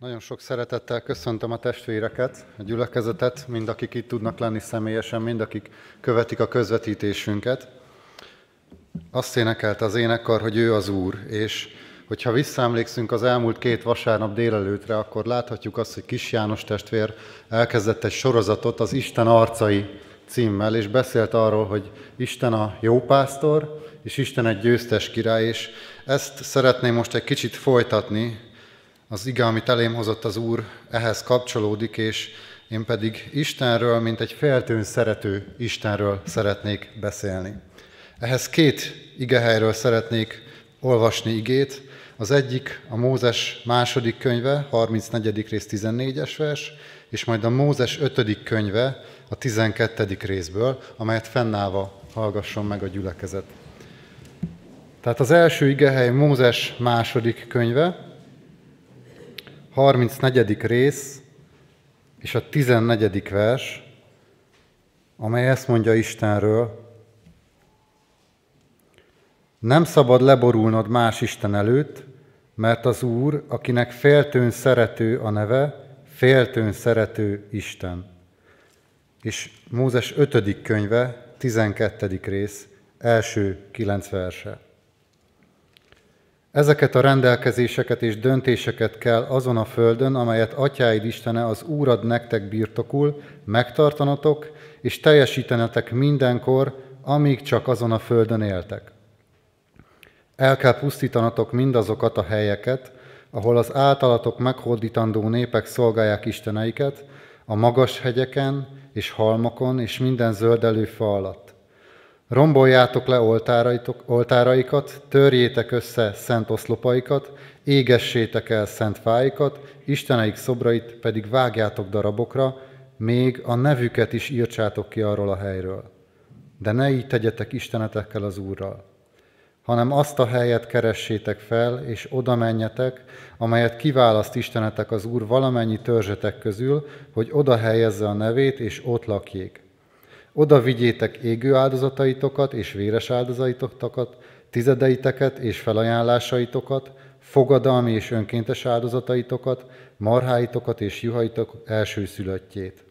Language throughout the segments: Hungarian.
Nagyon sok szeretettel köszöntöm a testvéreket, a gyülekezetet, mind akik itt tudnak lenni személyesen, mind akik követik a közvetítésünket. Azt énekelte az énekkar, hogy ő az Úr, és hogyha visszaemlékszünk az elmúlt két vasárnap délelőtre, akkor láthatjuk azt, hogy Kis János testvér elkezdett egy sorozatot az Isten arcai címmel, és beszélt arról, hogy Isten a jó pásztor, és Isten egy győztes király, és ezt szeretném most egy kicsit folytatni, az ige, amit elém hozott az Úr, ehhez kapcsolódik, és én pedig Istenről, mint egy feltőn szerető Istenről szeretnék beszélni. Ehhez két igehelyről szeretnék olvasni igét. Az egyik a Mózes második könyve, 34. rész 14-es vers, és majd a Mózes 5. könyve a 12. részből, amelyet fennállva hallgasson meg a gyülekezet. Tehát az első igehely Mózes második könyve, 34. rész és a 14. vers, amely ezt mondja Istenről, nem szabad leborulnod más Isten előtt, mert az Úr, akinek féltőn szerető a neve, féltőn szerető Isten. És Mózes 5. könyve, 12. rész, első kilenc verse. Ezeket a rendelkezéseket és döntéseket kell azon a földön, amelyet atyáid Istene az Úrad nektek birtokul, megtartanatok, és teljesítenetek mindenkor, amíg csak azon a földön éltek. El kell pusztítanatok mindazokat a helyeket, ahol az általatok meghódítandó népek szolgálják isteneiket, a magas hegyeken és halmokon és minden zöldelő fa alatt. Romboljátok le oltáraikat, törjétek össze szent oszlopaikat, égessétek el szent fáikat, isteneik szobrait pedig vágjátok darabokra, még a nevüket is írtsátok ki arról a helyről. De ne így tegyetek istenetekkel az Úrral, hanem azt a helyet keressétek fel, és oda menjetek, amelyet kiválaszt Istenetek az Úr valamennyi törzsetek közül, hogy oda helyezze a nevét, és ott lakjék. Oda vigyétek égő áldozataitokat és véres áldozataitokat, tizedeiteket és felajánlásaitokat, fogadalmi és önkéntes áldozataitokat, marháitokat és juhaitok elsőszülöttjét.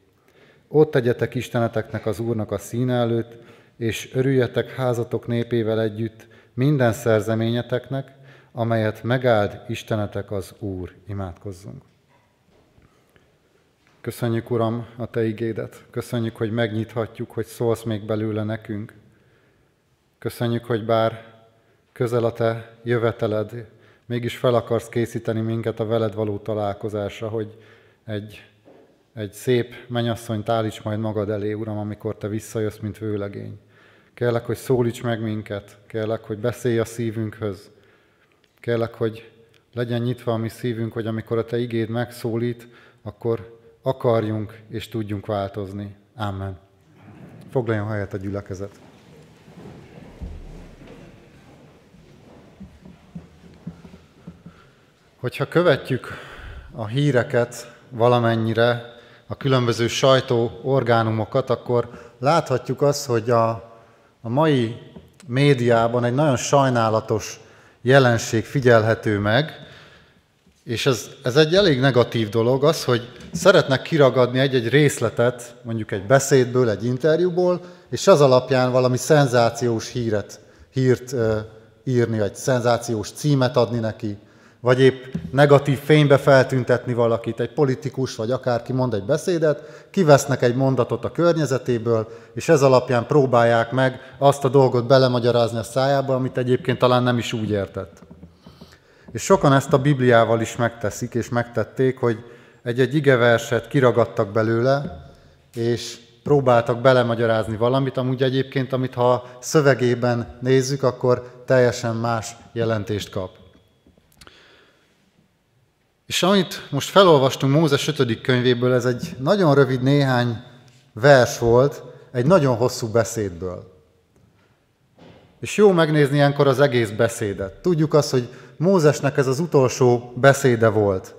Ott tegyetek Isteneteknek az Úrnak a színe előtt, és örüljetek házatok népével együtt minden szerzeményeteknek, amelyet megáld Istenetek az Úr. Imádkozzunk. Köszönjük, Uram, a Te igédet. Köszönjük, hogy megnyithatjuk, hogy szólsz még belőle nekünk. Köszönjük, hogy bár közel a Te jöveteled, mégis fel akarsz készíteni minket a veled való találkozásra, hogy egy, egy szép menyasszonyt állíts majd magad elé, Uram, amikor Te visszajössz, mint vőlegény. Kérlek, hogy szólíts meg minket, kérlek, hogy beszélj a szívünkhöz, kérlek, hogy legyen nyitva a mi szívünk, hogy amikor a Te igéd megszólít, akkor akarjunk és tudjunk változni. Amen. Foglaljon helyet a gyülekezet. Hogyha követjük a híreket valamennyire, a különböző sajtó orgánumokat, akkor láthatjuk azt, hogy a, a mai médiában egy nagyon sajnálatos jelenség figyelhető meg, és ez, ez egy elég negatív dolog az, hogy szeretnek kiragadni egy-egy részletet, mondjuk egy beszédből, egy interjúból, és az alapján valami szenzációs híret, hírt uh, írni, vagy szenzációs címet adni neki, vagy épp negatív fénybe feltüntetni valakit, egy politikus, vagy akárki mond egy beszédet, kivesznek egy mondatot a környezetéből, és ez alapján próbálják meg azt a dolgot belemagyarázni a szájába, amit egyébként talán nem is úgy értett. És sokan ezt a Bibliával is megteszik, és megtették, hogy egy-egy igeverset kiragadtak belőle, és próbáltak belemagyarázni valamit, amúgy egyébként, amit ha szövegében nézzük, akkor teljesen más jelentést kap. És amit most felolvastunk Mózes 5. könyvéből, ez egy nagyon rövid néhány vers volt, egy nagyon hosszú beszédből. És jó megnézni ilyenkor az egész beszédet. Tudjuk azt, hogy Mózesnek ez az utolsó beszéde volt.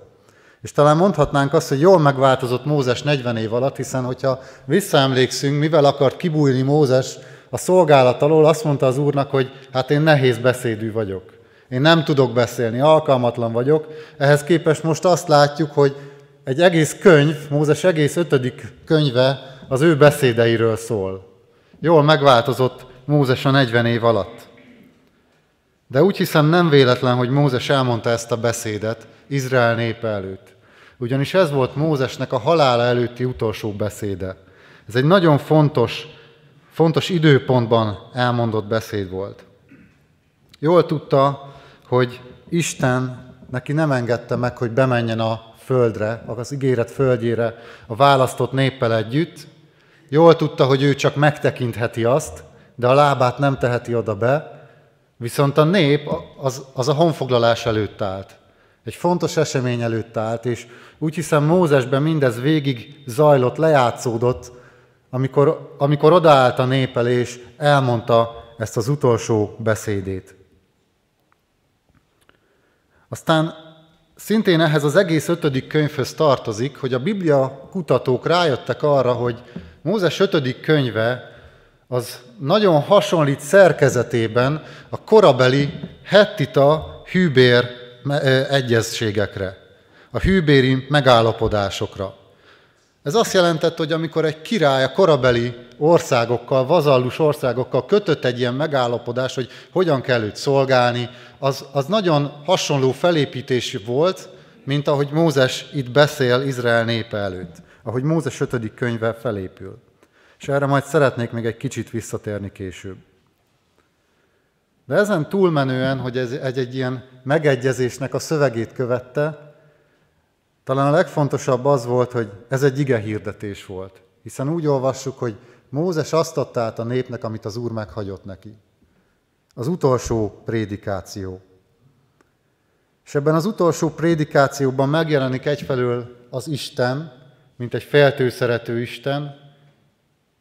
És talán mondhatnánk azt, hogy jól megváltozott Mózes 40 év alatt, hiszen hogyha visszaemlékszünk, mivel akart kibújni Mózes a szolgálat alól, azt mondta az Úrnak, hogy hát én nehéz beszédű vagyok. Én nem tudok beszélni, alkalmatlan vagyok. Ehhez képest most azt látjuk, hogy egy egész könyv, Mózes egész ötödik könyve az ő beszédeiről szól. Jól megváltozott Mózes a 40 év alatt. De úgy hiszem nem véletlen, hogy Mózes elmondta ezt a beszédet Izrael népe előtt. Ugyanis ez volt Mózesnek a halála előtti utolsó beszéde. Ez egy nagyon fontos, fontos időpontban elmondott beszéd volt. Jól tudta, hogy Isten neki nem engedte meg, hogy bemenjen a földre, az ígéret földjére a választott néppel együtt. Jól tudta, hogy ő csak megtekintheti azt, de a lábát nem teheti oda be, viszont a nép az, az a honfoglalás előtt állt. Egy fontos esemény előtt állt, és úgy hiszem Mózesben mindez végig zajlott, lejátszódott, amikor, amikor odaállt a nép elé, és elmondta ezt az utolsó beszédét. Aztán szintén ehhez az egész ötödik könyvhöz tartozik, hogy a Biblia kutatók rájöttek arra, hogy Mózes ötödik könyve az nagyon hasonlít szerkezetében a korabeli hettita hűbér egyezségekre, a hűbéri megállapodásokra. Ez azt jelentett, hogy amikor egy király a korabeli országokkal, vazallus országokkal kötött egy ilyen megállapodás, hogy hogyan kell őt szolgálni, az, az nagyon hasonló felépítés volt, mint ahogy Mózes itt beszél Izrael népe előtt, ahogy Mózes 5. könyve felépül. És erre majd szeretnék még egy kicsit visszatérni később. De ezen túlmenően, hogy ez egy, egy ilyen megegyezésnek a szövegét követte, talán a legfontosabb az volt, hogy ez egy ige hirdetés volt. Hiszen úgy olvassuk, hogy Mózes azt adta át a népnek, amit az Úr meghagyott neki. Az utolsó prédikáció. És ebben az utolsó prédikációban megjelenik egyfelől az Isten, mint egy feltőszerető Isten,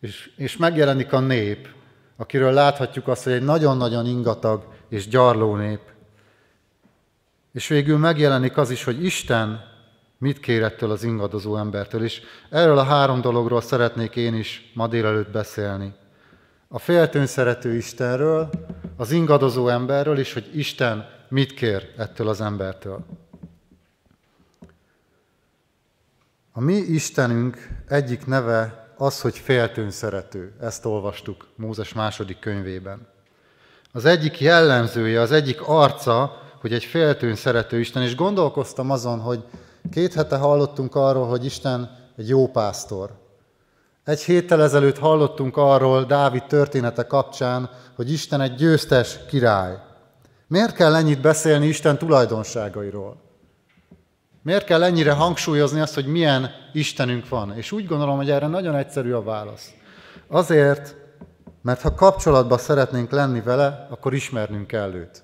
és, és megjelenik a nép, akiről láthatjuk azt, hogy egy nagyon-nagyon ingatag és gyarló nép. És végül megjelenik az is, hogy Isten mit kér ettől az ingadozó embertől. És erről a három dologról szeretnék én is ma délelőtt beszélni. A féltőn szerető Istenről, az ingadozó emberről, és hogy Isten mit kér ettől az embertől. A mi Istenünk egyik neve az, hogy féltőn szerető. Ezt olvastuk Mózes második könyvében. Az egyik jellemzője, az egyik arca, hogy egy féltőn szerető Isten, és gondolkoztam azon, hogy két hete hallottunk arról, hogy Isten egy jó pásztor. Egy héttel ezelőtt hallottunk arról Dávid története kapcsán, hogy Isten egy győztes király. Miért kell ennyit beszélni Isten tulajdonságairól? Miért kell ennyire hangsúlyozni azt, hogy milyen Istenünk van? És úgy gondolom, hogy erre nagyon egyszerű a válasz. Azért, mert ha kapcsolatban szeretnénk lenni vele, akkor ismernünk kell őt.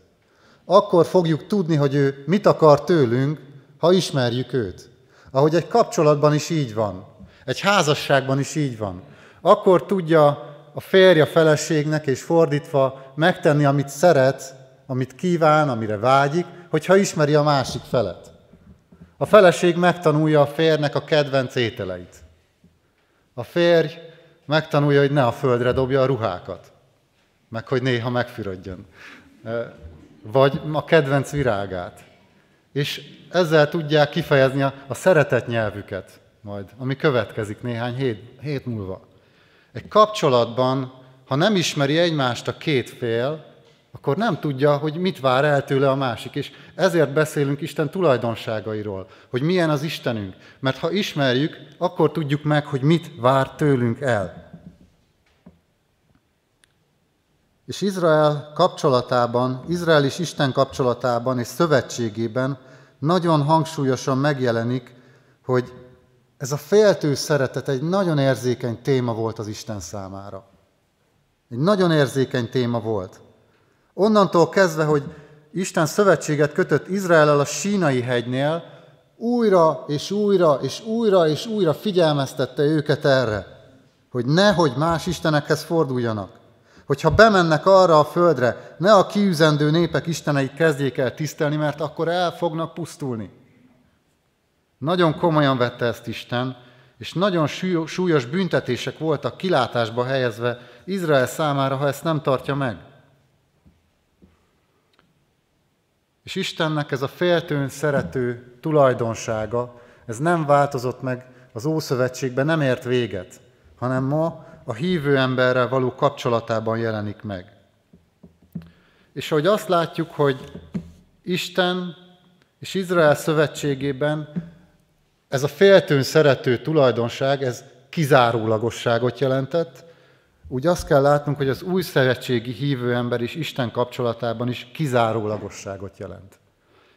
Akkor fogjuk tudni, hogy ő mit akar tőlünk, ha ismerjük őt. Ahogy egy kapcsolatban is így van, egy házasságban is így van. Akkor tudja a férje feleségnek és fordítva megtenni, amit szeret, amit kíván, amire vágyik, hogyha ismeri a másik felet. A feleség megtanulja a férnek a kedvenc ételeit. A férj megtanulja, hogy ne a földre dobja a ruhákat, meg hogy néha megfürödjön. Vagy a kedvenc virágát. És ezzel tudják kifejezni a, szeretet nyelvüket majd, ami következik néhány hét, hét múlva. Egy kapcsolatban, ha nem ismeri egymást a két fél, akkor nem tudja, hogy mit vár el tőle a másik. És ezért beszélünk Isten tulajdonságairól, hogy milyen az Istenünk. Mert ha ismerjük, akkor tudjuk meg, hogy mit vár tőlünk el. És Izrael kapcsolatában, Izrael és Isten kapcsolatában és szövetségében nagyon hangsúlyosan megjelenik, hogy ez a féltő szeretet egy nagyon érzékeny téma volt az Isten számára. Egy nagyon érzékeny téma volt. Onnantól kezdve, hogy Isten szövetséget kötött Izrael a sínai hegynél, újra és újra és újra és újra figyelmeztette őket erre, hogy nehogy más istenekhez forduljanak. Hogyha bemennek arra a földre, ne a kiüzendő népek isteneit kezdjék el tisztelni, mert akkor el fognak pusztulni. Nagyon komolyan vette ezt Isten, és nagyon súlyos büntetések voltak kilátásba helyezve Izrael számára, ha ezt nem tartja meg. És Istennek ez a féltőn szerető tulajdonsága, ez nem változott meg az Ószövetségben, nem ért véget, hanem ma a hívő emberrel való kapcsolatában jelenik meg. És ahogy azt látjuk, hogy Isten és Izrael szövetségében ez a féltőn szerető tulajdonság, ez kizárólagosságot jelentett, úgy azt kell látnunk, hogy az új szövetségi hívő ember is Isten kapcsolatában is kizárólagosságot jelent.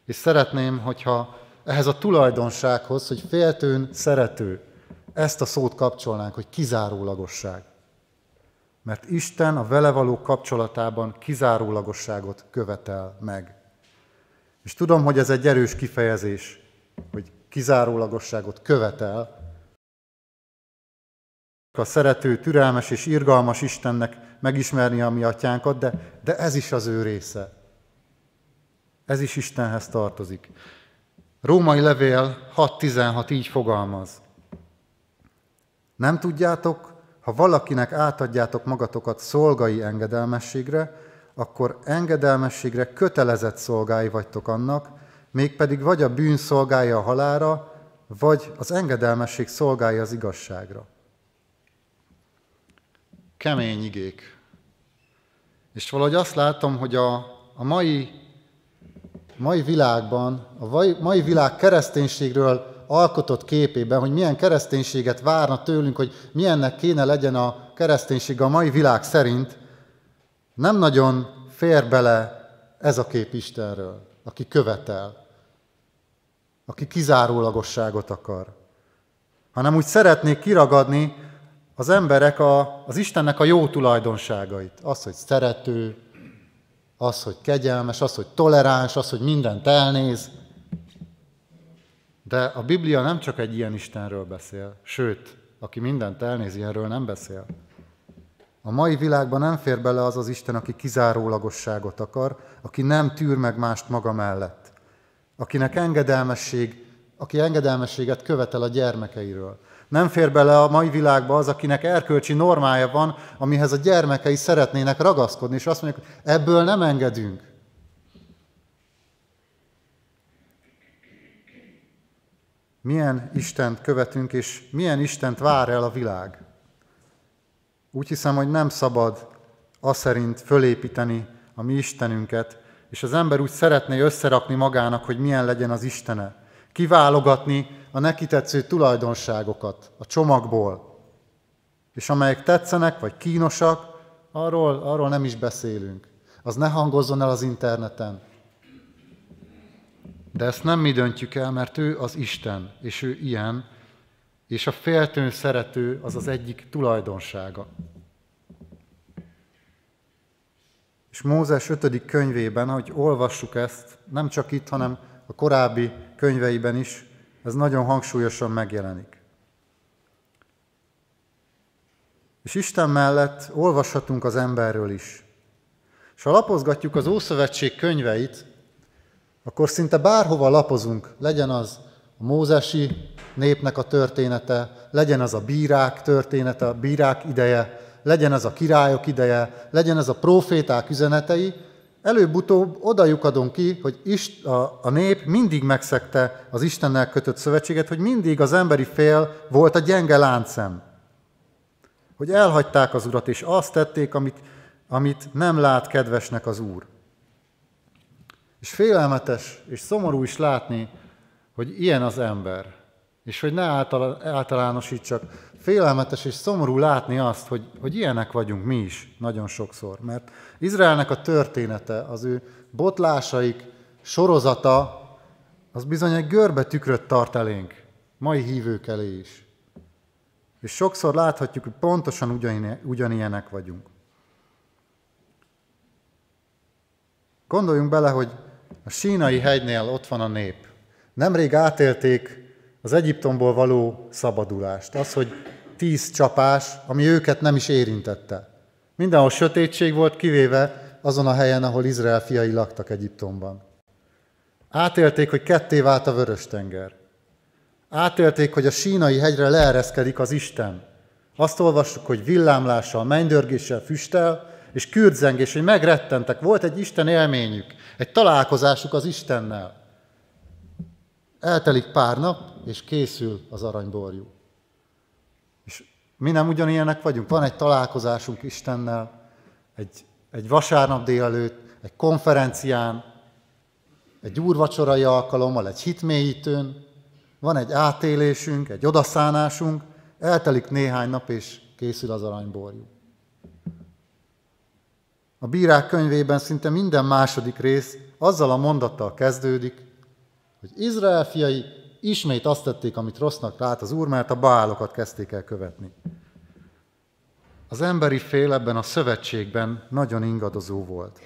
És szeretném, hogyha ehhez a tulajdonsághoz, hogy féltőn szerető, ezt a szót kapcsolnánk, hogy kizárólagosság. Mert Isten a vele való kapcsolatában kizárólagosságot követel meg. És tudom, hogy ez egy erős kifejezés, hogy kizárólagosságot követel. A szerető, türelmes és irgalmas Istennek megismerni a mi atyánkat, de, de ez is az ő része. Ez is Istenhez tartozik. Római levél 6.16 így fogalmaz. Nem tudjátok, ha valakinek átadjátok magatokat szolgai engedelmességre, akkor engedelmességre kötelezett szolgái vagytok annak, mégpedig vagy a bűn szolgálja a halára, vagy az engedelmesség szolgálja az igazságra. Kemény igék. És valahogy azt látom, hogy a, a mai, mai világban, a mai világ kereszténységről alkotott képében, hogy milyen kereszténységet várna tőlünk, hogy milyennek kéne legyen a kereszténység a mai világ szerint, nem nagyon fér bele ez a kép Istenről, aki követel, aki kizárólagosságot akar, hanem úgy szeretnék kiragadni az emberek a, az Istennek a jó tulajdonságait. Az, hogy szerető, az, hogy kegyelmes, az, hogy toleráns, az, hogy mindent elnéz. De a Biblia nem csak egy ilyen Istenről beszél, sőt, aki mindent elnézi, erről nem beszél. A mai világban nem fér bele az az Isten, aki kizárólagosságot akar, aki nem tűr meg mást maga mellett, akinek engedelmesség, aki engedelmességet követel a gyermekeiről. Nem fér bele a mai világba az, akinek erkölcsi normája van, amihez a gyermekei szeretnének ragaszkodni, és azt mondják, hogy ebből nem engedünk. Milyen Istent követünk, és milyen Istent vár el a világ? Úgy hiszem, hogy nem szabad az szerint fölépíteni a mi Istenünket, és az ember úgy szeretné összerakni magának, hogy milyen legyen az Istene. Kiválogatni a neki tetsző tulajdonságokat a csomagból, és amelyek tetszenek, vagy kínosak, arról, arról nem is beszélünk. Az ne hangozzon el az interneten. De ezt nem mi döntjük el, mert ő az Isten, és ő ilyen, és a féltőn szerető az az egyik tulajdonsága. És Mózes 5. könyvében, ahogy olvassuk ezt, nem csak itt, hanem a korábbi könyveiben is, ez nagyon hangsúlyosan megjelenik. És Isten mellett olvashatunk az emberről is. És ha lapozgatjuk az Ószövetség könyveit, akkor szinte bárhova lapozunk, legyen az a mózesi népnek a története, legyen az a bírák története, a bírák ideje, legyen az a királyok ideje, legyen ez a proféták üzenetei, előbb-utóbb oda lyukadunk ki, hogy Ist, a, a nép mindig megszegte az Istennel kötött szövetséget, hogy mindig az emberi fél volt a gyenge láncem. Hogy elhagyták az Urat, és azt tették, amit, amit nem lát kedvesnek az Úr. És félelmetes és szomorú is látni, hogy ilyen az ember, és hogy ne általánosítsak, félelmetes és szomorú látni azt, hogy, hogy ilyenek vagyunk mi is nagyon sokszor. Mert Izraelnek a története, az ő botlásaik sorozata, az bizony egy görbe tükröt tart elénk, mai hívők elé is. És sokszor láthatjuk, hogy pontosan ugyanilyenek vagyunk. Gondoljunk bele, hogy a sínai hegynél ott van a nép. Nemrég átélték az Egyiptomból való szabadulást. Az, hogy tíz csapás, ami őket nem is érintette. Mindenhol sötétség volt, kivéve azon a helyen, ahol Izrael fiai laktak Egyiptomban. Átélték, hogy ketté vált a Vörös-tenger. Átélték, hogy a sínai hegyre leereszkedik az Isten. Azt olvassuk, hogy villámlással, mennydörgéssel füstel, és kürdzengés, hogy megrettentek. Volt egy Isten élményük, egy találkozásuk az Istennel. Eltelik pár nap, és készül az aranyborjú. Mi nem ugyanilyenek vagyunk. Van egy találkozásunk Istennel, egy, egy vasárnap délelőtt, egy konferencián, egy úrvacsorai alkalommal, egy hitmélyítőn, van egy átélésünk, egy odaszánásunk, eltelik néhány nap, és készül az aranyborjú. A bírák könyvében szinte minden második rész azzal a mondattal kezdődik, hogy Izrael fiai ismét azt tették, amit rossznak lát az Úr, mert a bálokat kezdték el követni. Az emberi fél ebben a szövetségben nagyon ingadozó volt.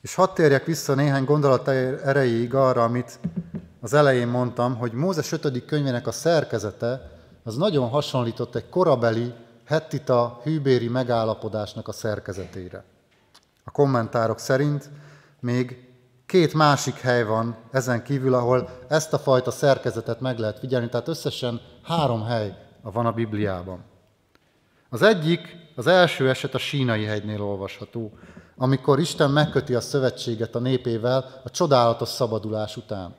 És hadd térjek vissza néhány gondolat erejéig arra, amit az elején mondtam, hogy Mózes 5. könyvének a szerkezete az nagyon hasonlított egy korabeli hettita hűbéri megállapodásnak a szerkezetére. A kommentárok szerint még két másik hely van ezen kívül, ahol ezt a fajta szerkezetet meg lehet figyelni, tehát összesen három hely van a Bibliában. Az egyik, az első eset a sínai hegynél olvasható, amikor Isten megköti a szövetséget a népével a csodálatos szabadulás után.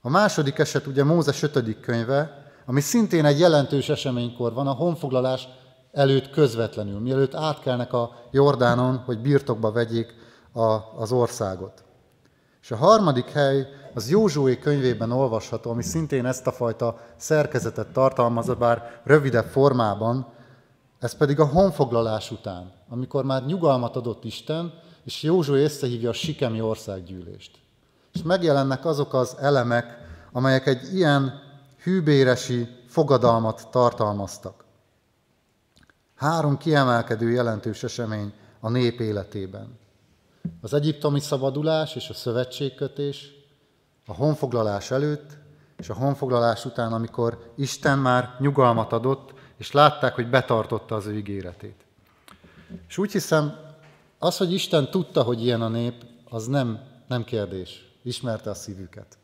A második eset ugye Mózes 5. könyve, ami szintén egy jelentős eseménykor van, a honfoglalás előtt közvetlenül, mielőtt átkelnek a Jordánon, hogy birtokba vegyék a, az országot. És a harmadik hely az Józsué könyvében olvasható, ami szintén ezt a fajta szerkezetet tartalmazza, bár rövidebb formában, ez pedig a honfoglalás után, amikor már nyugalmat adott Isten, és Józsué összehívja a Sikemi országgyűlést. És megjelennek azok az elemek, amelyek egy ilyen hűbéresi fogadalmat tartalmaztak. Három kiemelkedő jelentős esemény a nép életében. Az egyiptomi szabadulás és a szövetségkötés, a honfoglalás előtt és a honfoglalás után, amikor Isten már nyugalmat adott, és látták, hogy betartotta az ő ígéretét. És úgy hiszem, az, hogy Isten tudta, hogy ilyen a nép, az nem, nem kérdés. Ismerte a szívüket.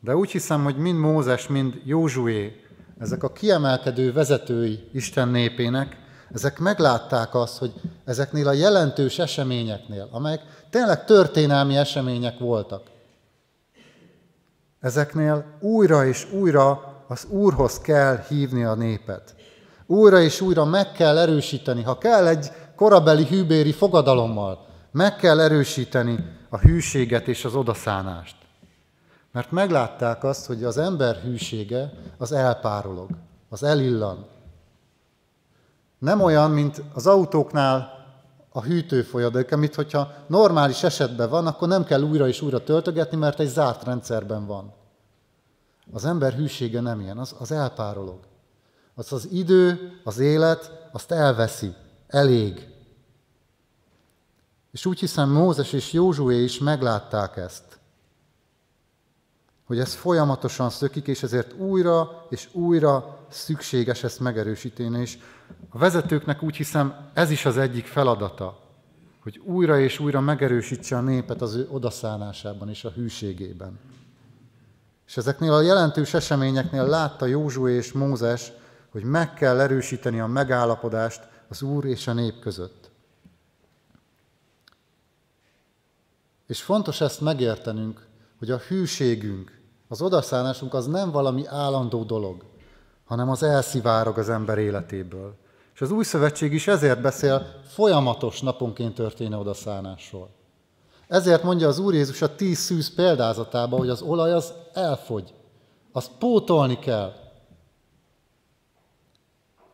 De úgy hiszem, hogy mind Mózes, mind Józsué, ezek a kiemelkedő vezetői Isten népének, ezek meglátták azt, hogy ezeknél a jelentős eseményeknél, amelyek tényleg történelmi események voltak, ezeknél újra és újra az Úrhoz kell hívni a népet. Újra és újra meg kell erősíteni, ha kell egy korabeli hűbéri fogadalommal, meg kell erősíteni a hűséget és az odaszánást. Mert meglátták azt, hogy az ember hűsége az elpárolog, az elillan. Nem olyan, mint az autóknál a hűtőfolyadék, amit hogyha normális esetben van, akkor nem kell újra és újra töltögetni, mert egy zárt rendszerben van. Az ember hűsége nem ilyen, az, az elpárolog. Az az idő, az élet, azt elveszi, elég. És úgy hiszem Mózes és Józsué is meglátták ezt, hogy ez folyamatosan szökik, és ezért újra és újra szükséges ezt megerősíteni. És a vezetőknek úgy hiszem ez is az egyik feladata, hogy újra és újra megerősítse a népet az ő odaszánásában és a hűségében. És ezeknél a jelentős eseményeknél látta Józsué és Mózes, hogy meg kell erősíteni a megállapodást az Úr és a nép között. És fontos ezt megértenünk, hogy a hűségünk, az odaszánásunk az nem valami állandó dolog, hanem az elszivárog az ember életéből. És az új szövetség is ezért beszél folyamatos naponként történő odaszánásról. Ezért mondja az Úr Jézus a tíz szűz példázatában, hogy az olaj az elfogy. Azt pótolni kell.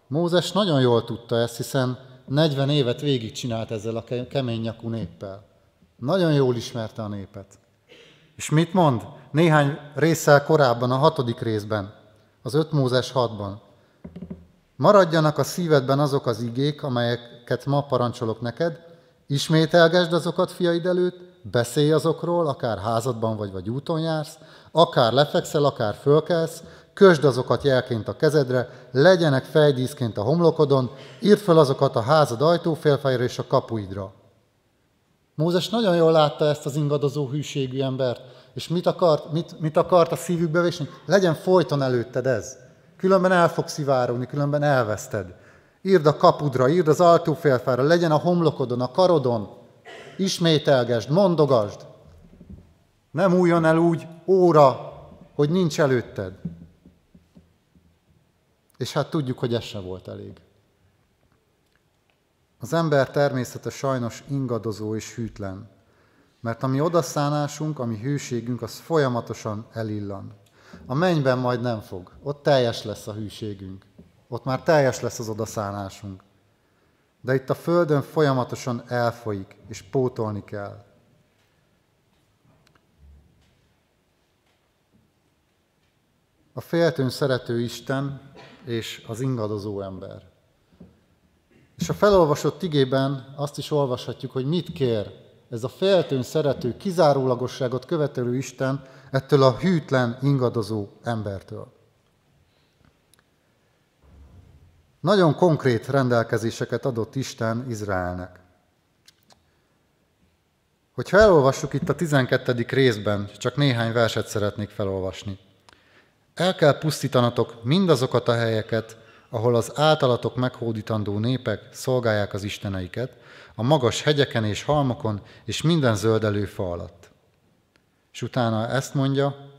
Mózes nagyon jól tudta ezt, hiszen 40 évet végigcsinált ezzel a kemény nyakú néppel. Nagyon jól ismerte a népet. És mit mond? Néhány résszel korábban, a hatodik részben, az 5 Mózes 6-ban. Maradjanak a szívedben azok az igék, amelyeket ma parancsolok neked, Ismételgesd azokat fiaid előtt, beszélj azokról, akár házadban vagy, vagy úton jársz, akár lefekszel, akár fölkelsz, kösd azokat jelként a kezedre, legyenek fejdíszként a homlokodon, írd fel azokat a házad ajtófélfejre és a kapuidra. Mózes nagyon jól látta ezt az ingadozó hűségű embert, és mit akart, mit, mit akart a szívükbe vésni? Legyen folyton előtted ez. Különben el fog szivárogni, különben elveszted. írd a kapudra, írd az altófélfára, legyen a homlokodon, a karodon, ismételgesd, mondogasd. Nem újjon el úgy óra, hogy nincs előtted. És hát tudjuk, hogy ez se volt elég. Az ember természete sajnos ingadozó és hűtlen, mert a mi odaszánásunk, a hűségünk, az folyamatosan elillan. A mennyben majd nem fog, ott teljes lesz a hűségünk, ott már teljes lesz az odaszánásunk. De itt a Földön folyamatosan elfolyik, és pótolni kell. A féltőn szerető Isten és az ingadozó ember. És a felolvasott igében azt is olvashatjuk, hogy mit kér ez a féltőn szerető, kizárólagosságot követelő Isten ettől a hűtlen, ingadozó embertől. Nagyon konkrét rendelkezéseket adott Isten Izraelnek. Hogyha elolvassuk itt a 12. részben, csak néhány verset szeretnék felolvasni. El kell pusztítanatok mindazokat a helyeket, ahol az általatok meghódítandó népek szolgálják az isteneiket, a magas hegyeken és halmokon, és minden zöldelő fa alatt. És utána ezt mondja,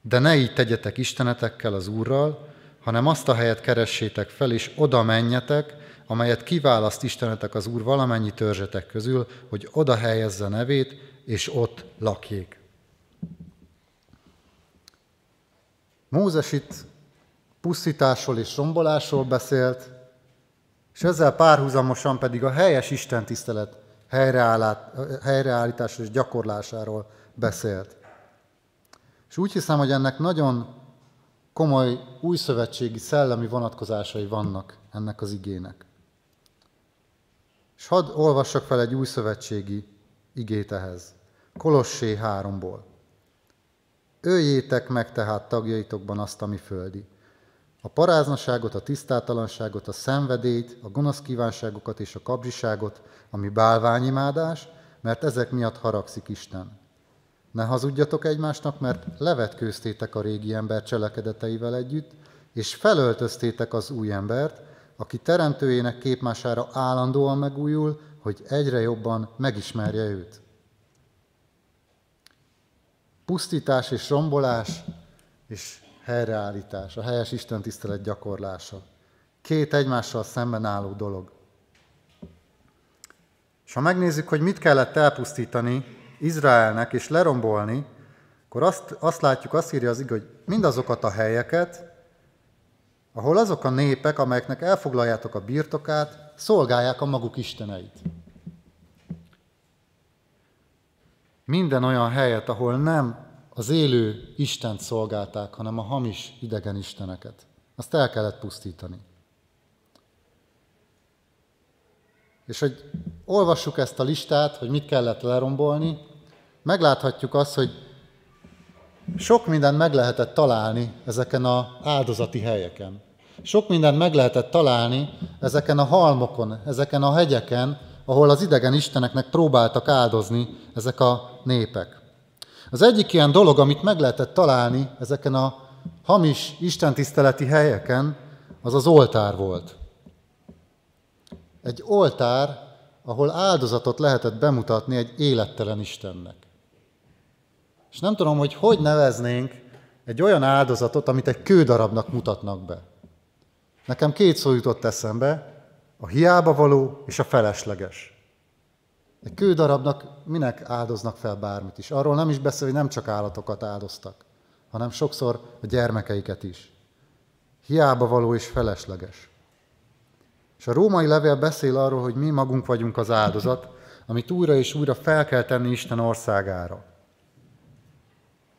de ne így tegyetek istenetekkel az Úrral, hanem azt a helyet keressétek fel, és oda menjetek, amelyet kiválaszt Istenetek az Úr valamennyi törzsetek közül, hogy oda helyezze nevét, és ott lakjék. Mózes itt pusztításról és rombolásról beszélt, és ezzel párhuzamosan pedig a helyes istentisztelet helyreállításról és gyakorlásáról beszélt. És úgy hiszem, hogy ennek nagyon komoly újszövetségi szellemi vonatkozásai vannak ennek az igének. És hadd olvassak fel egy újszövetségi igét ehhez. Kolossé 3-ból. Öljétek meg tehát tagjaitokban azt, ami földi. A paráznaságot, a tisztátalanságot, a szenvedélyt, a gonosz kívánságokat és a kapzsiságot, ami bálványimádás, mert ezek miatt haragszik Isten. Ne hazudjatok egymásnak, mert levetkőztétek a régi ember cselekedeteivel együtt, és felöltöztétek az új embert, aki teremtőjének képmására állandóan megújul, hogy egyre jobban megismerje őt. Pusztítás és rombolás és helyreállítás, a helyes Isten tisztelet gyakorlása. Két egymással szemben álló dolog. És ha megnézzük, hogy mit kellett elpusztítani Izraelnek és lerombolni, akkor azt, azt látjuk, azt írja az ig, hogy mindazokat a helyeket, ahol azok a népek, amelyeknek elfoglaljátok a birtokát, szolgálják a maguk isteneit. Minden olyan helyet, ahol nem az élő Istent szolgálták, hanem a hamis idegen isteneket. Azt el kellett pusztítani. És hogy olvassuk ezt a listát, hogy mit kellett lerombolni, megláthatjuk azt, hogy sok mindent meg lehetett találni ezeken az áldozati helyeken. Sok mindent meg lehetett találni ezeken a halmokon, ezeken a hegyeken, ahol az idegen isteneknek próbáltak áldozni ezek a népek. Az egyik ilyen dolog, amit meg lehetett találni ezeken a hamis istentiszteleti helyeken, az az oltár volt. Egy oltár, ahol áldozatot lehetett bemutatni egy élettelen Istennek. És nem tudom, hogy hogy neveznénk egy olyan áldozatot, amit egy kődarabnak mutatnak be. Nekem két szó jutott eszembe, a hiába való és a felesleges. Egy kődarabnak minek áldoznak fel bármit is? Arról nem is beszél, hogy nem csak állatokat áldoztak, hanem sokszor a gyermekeiket is. Hiába való és felesleges. És a római levél beszél arról, hogy mi magunk vagyunk az áldozat, amit újra és újra fel kell tenni Isten országára.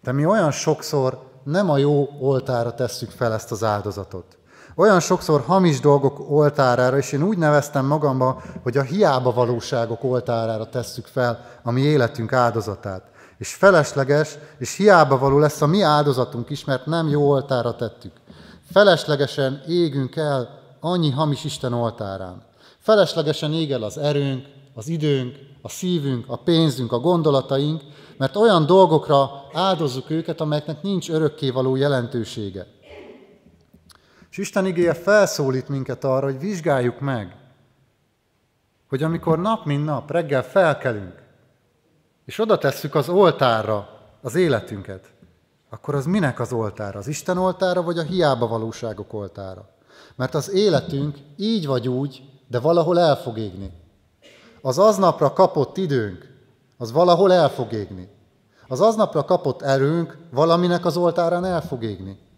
De mi olyan sokszor nem a jó oltára tesszük fel ezt az áldozatot. Olyan sokszor hamis dolgok oltárára, és én úgy neveztem magamba, hogy a hiába valóságok oltárára tesszük fel a mi életünk áldozatát. És felesleges, és hiába való lesz a mi áldozatunk is, mert nem jó oltára tettük. Feleslegesen égünk el annyi hamis Isten oltárán. Feleslegesen ég el az erőnk, az időnk, a szívünk, a pénzünk, a gondolataink, mert olyan dolgokra áldozzuk őket, amelyeknek nincs örökkévaló jelentősége. És Isten igéje felszólít minket arra, hogy vizsgáljuk meg, hogy amikor nap mint nap reggel felkelünk, és oda tesszük az oltárra az életünket, akkor az minek az oltára? Az Isten oltára, vagy a hiába valóságok oltára? Mert az életünk így vagy úgy, de valahol el fog égni. Az aznapra kapott időnk, az valahol el fog égni. Az aznapra kapott erőnk valaminek az oltárán el fog égni.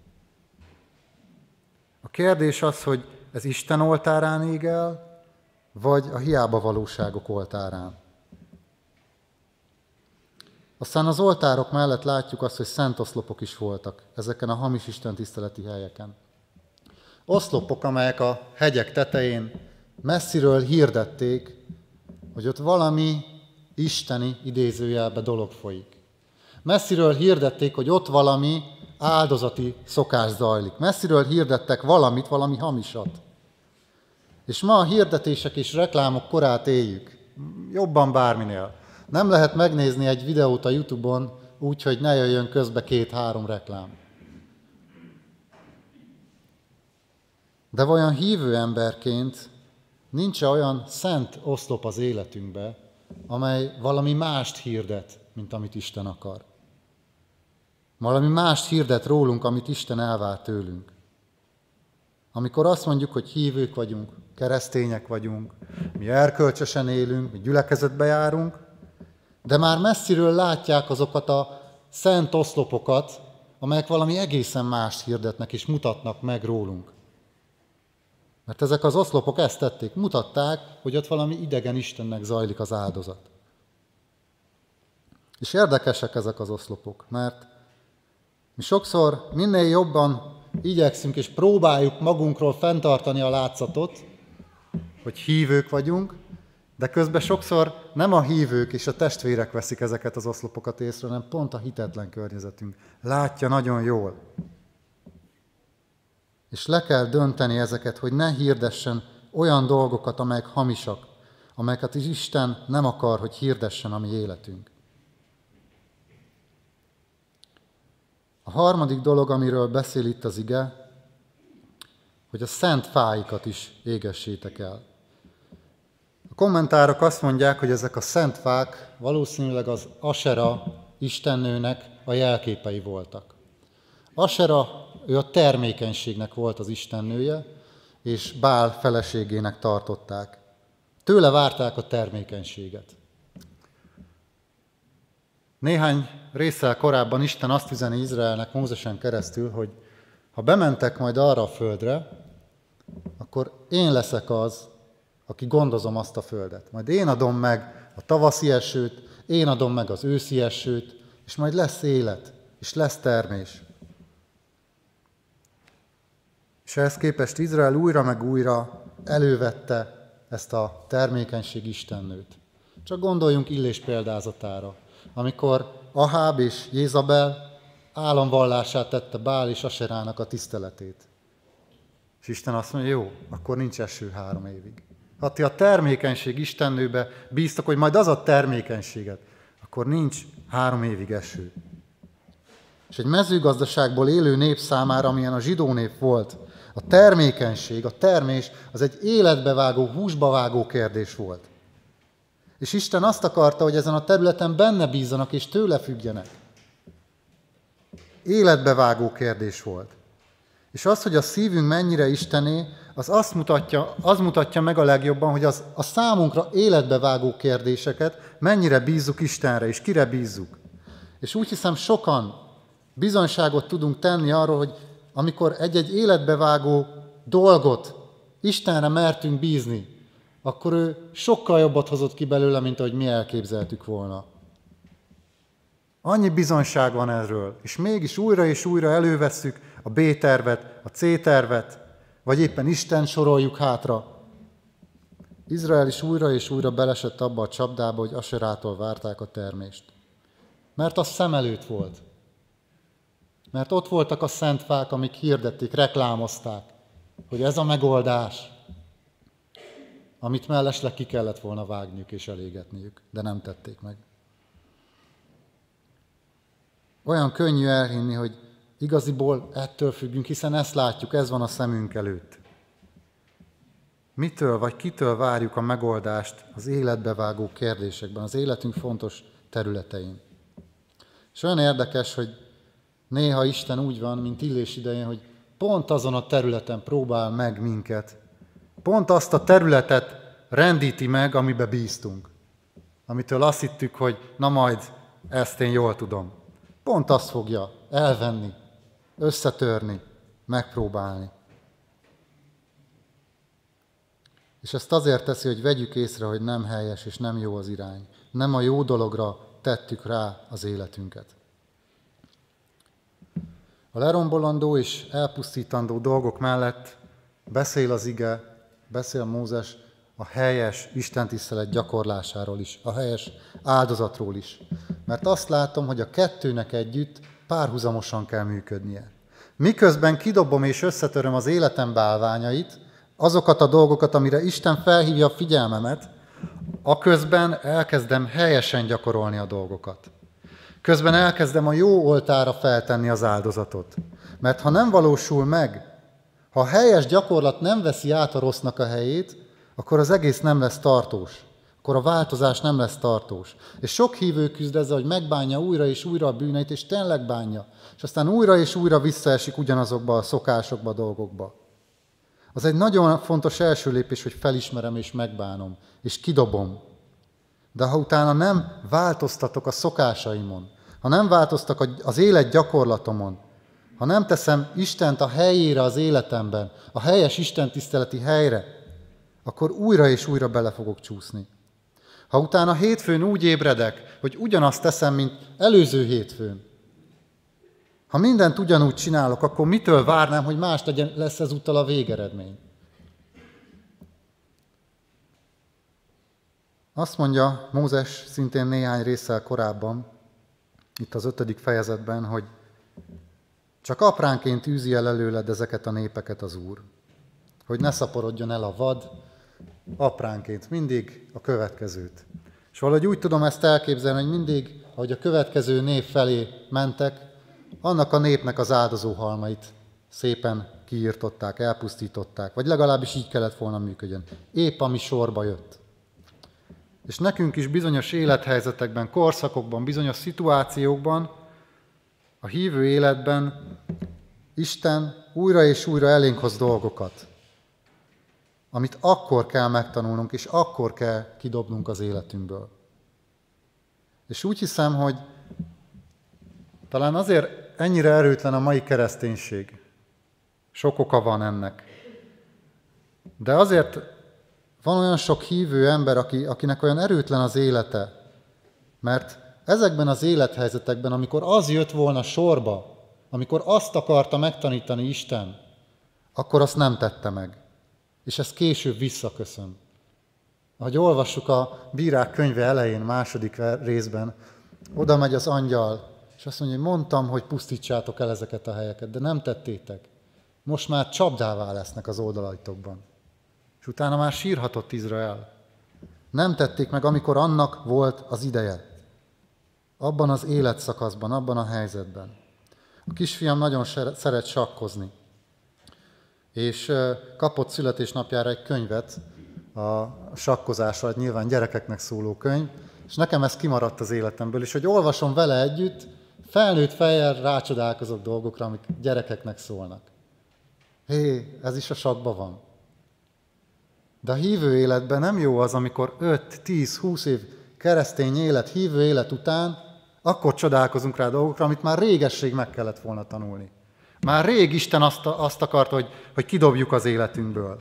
Kérdés az, hogy ez Isten oltárán ég el, vagy a hiába valóságok oltárán. Aztán az oltárok mellett látjuk azt, hogy szent oszlopok is voltak ezeken a hamis Isten tiszteleti helyeken. Oszlopok, amelyek a hegyek tetején messziről hirdették, hogy ott valami isteni idézőjelbe dolog folyik. Messziről hirdették, hogy ott valami áldozati szokás zajlik. Messziről hirdettek valamit, valami hamisat. És ma a hirdetések és reklámok korát éljük. Jobban bárminél. Nem lehet megnézni egy videót a Youtube-on úgy, hogy ne jöjjön közbe két-három reklám. De vajon hívő emberként nincs olyan szent oszlop az életünkbe, amely valami mást hirdet, mint amit Isten akar? Valami mást hirdet rólunk, amit Isten elvár tőlünk. Amikor azt mondjuk, hogy hívők vagyunk, keresztények vagyunk, mi erkölcsösen élünk, mi gyülekezetbe járunk, de már messziről látják azokat a szent oszlopokat, amelyek valami egészen mást hirdetnek és mutatnak meg rólunk. Mert ezek az oszlopok ezt tették, mutatták, hogy ott valami idegen Istennek zajlik az áldozat. És érdekesek ezek az oszlopok, mert mi sokszor minél jobban igyekszünk és próbáljuk magunkról fenntartani a látszatot, hogy hívők vagyunk, de közben sokszor nem a hívők és a testvérek veszik ezeket az oszlopokat észre, hanem pont a hitetlen környezetünk. Látja nagyon jól. És le kell dönteni ezeket, hogy ne hirdessen olyan dolgokat, amelyek hamisak, amelyeket is Isten nem akar, hogy hirdessen a mi életünk. A harmadik dolog, amiről beszél itt az ige, hogy a szent fáikat is égessétek el. A kommentárok azt mondják, hogy ezek a szent fák valószínűleg az Asera istennőnek a jelképei voltak. Asera, ő a termékenységnek volt az istennője, és Bál feleségének tartották. Tőle várták a termékenységet. Néhány résszel korábban Isten azt üzeni Izraelnek Mózesen keresztül, hogy ha bementek majd arra a földre, akkor én leszek az, aki gondozom azt a földet. Majd én adom meg a tavaszi esőt, én adom meg az őszi esőt, és majd lesz élet, és lesz termés. És ehhez képest Izrael újra meg újra elővette ezt a termékenység istennőt. Csak gondoljunk Illés példázatára, amikor Aháb és Jézabel államvallását tette Bál és Aserának a tiszteletét. És Isten azt mondja, jó, akkor nincs eső három évig. Ha ti a termékenység istennőbe bíztak, hogy majd az a termékenységet, akkor nincs három évig eső. És egy mezőgazdaságból élő nép számára, amilyen a zsidó nép volt, a termékenység, a termés az egy életbevágó, húsbavágó kérdés volt. És Isten azt akarta, hogy ezen a területen benne bízzanak és tőle függjenek. Életbevágó kérdés volt. És az, hogy a szívünk mennyire Istené, az azt mutatja, az mutatja meg a legjobban, hogy az, a számunkra életbevágó kérdéseket mennyire bízzuk Istenre, és kire bízzuk. És úgy hiszem sokan bizonyságot tudunk tenni arról, hogy amikor egy-egy életbevágó dolgot Istenre mertünk bízni, akkor ő sokkal jobbat hozott ki belőle, mint ahogy mi elképzeltük volna. Annyi bizonyság van erről, és mégis újra és újra elővesszük a B-tervet, a C-tervet, vagy éppen Isten soroljuk hátra. Izrael is újra és újra belesett abba a csapdába, hogy Aserától várták a termést. Mert az szem előtt volt. Mert ott voltak a szent fák, amik hirdették, reklámozták, hogy ez a megoldás, amit mellesleg ki kellett volna vágniuk és elégetniük, de nem tették meg. Olyan könnyű elhinni, hogy igaziból ettől függünk, hiszen ezt látjuk, ez van a szemünk előtt. Mitől vagy kitől várjuk a megoldást az életbevágó kérdésekben, az életünk fontos területein. És olyan érdekes, hogy néha Isten úgy van, mint Illés idején, hogy pont azon a területen próbál meg minket. Pont azt a területet rendíti meg, amibe bíztunk. Amitől azt hittük, hogy na majd ezt én jól tudom. Pont azt fogja elvenni, összetörni, megpróbálni. És ezt azért teszi, hogy vegyük észre, hogy nem helyes és nem jó az irány. Nem a jó dologra tettük rá az életünket. A lerombolandó és elpusztítandó dolgok mellett beszél az ige, beszél Mózes a helyes istentisztelet gyakorlásáról is, a helyes áldozatról is. Mert azt látom, hogy a kettőnek együtt párhuzamosan kell működnie. Miközben kidobom és összetöröm az életem bálványait, azokat a dolgokat, amire Isten felhívja a figyelmemet, a közben elkezdem helyesen gyakorolni a dolgokat. Közben elkezdem a jó oltára feltenni az áldozatot. Mert ha nem valósul meg, ha a helyes gyakorlat nem veszi át a rossznak a helyét, akkor az egész nem lesz tartós. Akkor a változás nem lesz tartós. És sok hívő küzd ezzel, hogy megbánja újra és újra a bűneit, és tényleg bánja. És aztán újra és újra visszaesik ugyanazokba a szokásokba, a dolgokba. Az egy nagyon fontos első lépés, hogy felismerem és megbánom, és kidobom. De ha utána nem változtatok a szokásaimon, ha nem változtak az élet gyakorlatomon, ha nem teszem Istent a helyére az életemben, a helyes Isten tiszteleti helyre, akkor újra és újra bele fogok csúszni. Ha utána hétfőn úgy ébredek, hogy ugyanazt teszem, mint előző hétfőn, ha mindent ugyanúgy csinálok, akkor mitől várnám, hogy más legyen, lesz ezúttal a végeredmény? Azt mondja Mózes szintén néhány résszel korábban, itt az ötödik fejezetben, hogy csak apránként űzi el előled ezeket a népeket az Úr, hogy ne szaporodjon el a vad, apránként, mindig a következőt. És valahogy úgy tudom ezt elképzelni, hogy mindig, ahogy a következő név felé mentek, annak a népnek az áldozóhalmait szépen kiírtották, elpusztították, vagy legalábbis így kellett volna működjön. Épp ami sorba jött. És nekünk is bizonyos élethelyzetekben, korszakokban, bizonyos szituációkban, a hívő életben Isten újra és újra elénk hoz dolgokat, amit akkor kell megtanulnunk, és akkor kell kidobnunk az életünkből. És úgy hiszem, hogy talán azért ennyire erőtlen a mai kereszténység. Sok oka van ennek. De azért van olyan sok hívő ember, aki, akinek olyan erőtlen az élete, mert ezekben az élethelyzetekben, amikor az jött volna sorba, amikor azt akarta megtanítani Isten, akkor azt nem tette meg. És ez később visszaköszön. Ahogy olvassuk a bírák könyve elején, második részben, oda megy az angyal, és azt mondja, hogy mondtam, hogy pusztítsátok el ezeket a helyeket, de nem tettétek. Most már csapdává lesznek az oldalaitokban. És utána már sírhatott Izrael. Nem tették meg, amikor annak volt az ideje. Abban az életszakaszban, abban a helyzetben. A kisfiam nagyon szeret sakkozni. És kapott születésnapjára egy könyvet, a sakkozásra, nyilván gyerekeknek szóló könyv, és nekem ez kimaradt az életemből, és hogy olvasom vele együtt, felnőtt fejjel rácsodálkozok dolgokra, amik gyerekeknek szólnak. Hé, ez is a sakban van. De a hívő életben nem jó az, amikor 5, 10, 20 év keresztény élet, hívő élet után, akkor csodálkozunk rá dolgokra, amit már régesség meg kellett volna tanulni. Már rég Isten azt, azt akart, hogy, hogy kidobjuk az életünkből.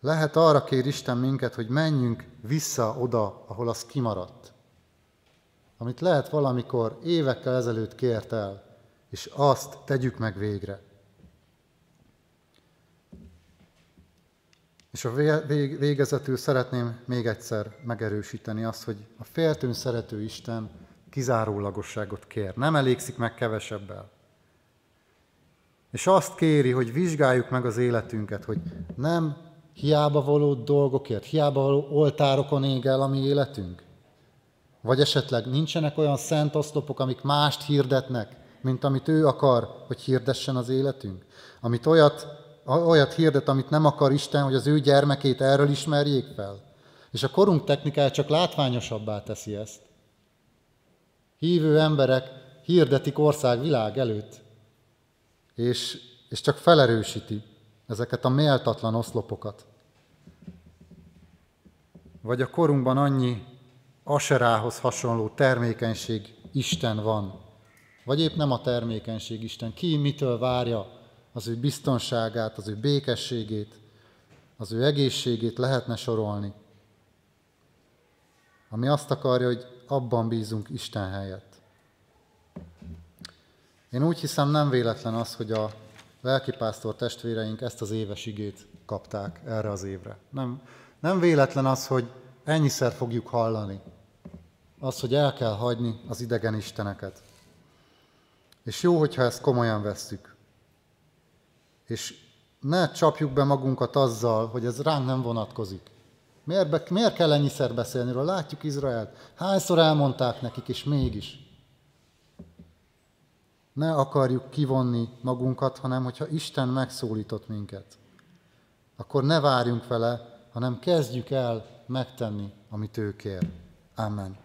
Lehet arra kér Isten minket, hogy menjünk vissza oda, ahol az kimaradt. Amit lehet valamikor évekkel ezelőtt kért el, és azt tegyük meg végre. És a végezetül szeretném még egyszer megerősíteni azt, hogy a féltőn szerető Isten kizárólagosságot kér. Nem elégszik meg kevesebbel. És azt kéri, hogy vizsgáljuk meg az életünket, hogy nem hiába való dolgokért, hiába való oltárokon ég el a mi életünk. Vagy esetleg nincsenek olyan szent oszlopok, amik mást hirdetnek, mint amit ő akar, hogy hirdessen az életünk? Amit olyat, olyat hirdet, amit nem akar Isten, hogy az ő gyermekét erről ismerjék fel? És a korunk technikája csak látványosabbá teszi ezt. Hívő emberek hirdetik ország világ előtt, és, és csak felerősíti ezeket a méltatlan oszlopokat. Vagy a korunkban annyi aserához hasonló termékenység Isten van, vagy épp nem a termékenység Isten. Ki mitől várja az ő biztonságát, az ő békességét, az ő egészségét lehetne sorolni. Ami azt akarja, hogy abban bízunk Isten helyett. Én úgy hiszem nem véletlen az, hogy a lelkipásztor testvéreink ezt az éves igét kapták erre az évre. Nem, nem véletlen az, hogy ennyiszer fogjuk hallani. Az, hogy el kell hagyni az idegen isteneket. És jó, hogyha ezt komolyan vesszük. És ne csapjuk be magunkat azzal, hogy ez ránk nem vonatkozik. Miért, be, miért kell ennyiszer beszélni róla? Látjuk Izraelt. Hányszor elmondták nekik, és mégis. Ne akarjuk kivonni magunkat, hanem hogyha Isten megszólított minket, akkor ne várjunk vele, hanem kezdjük el megtenni, amit ő kér. Amen.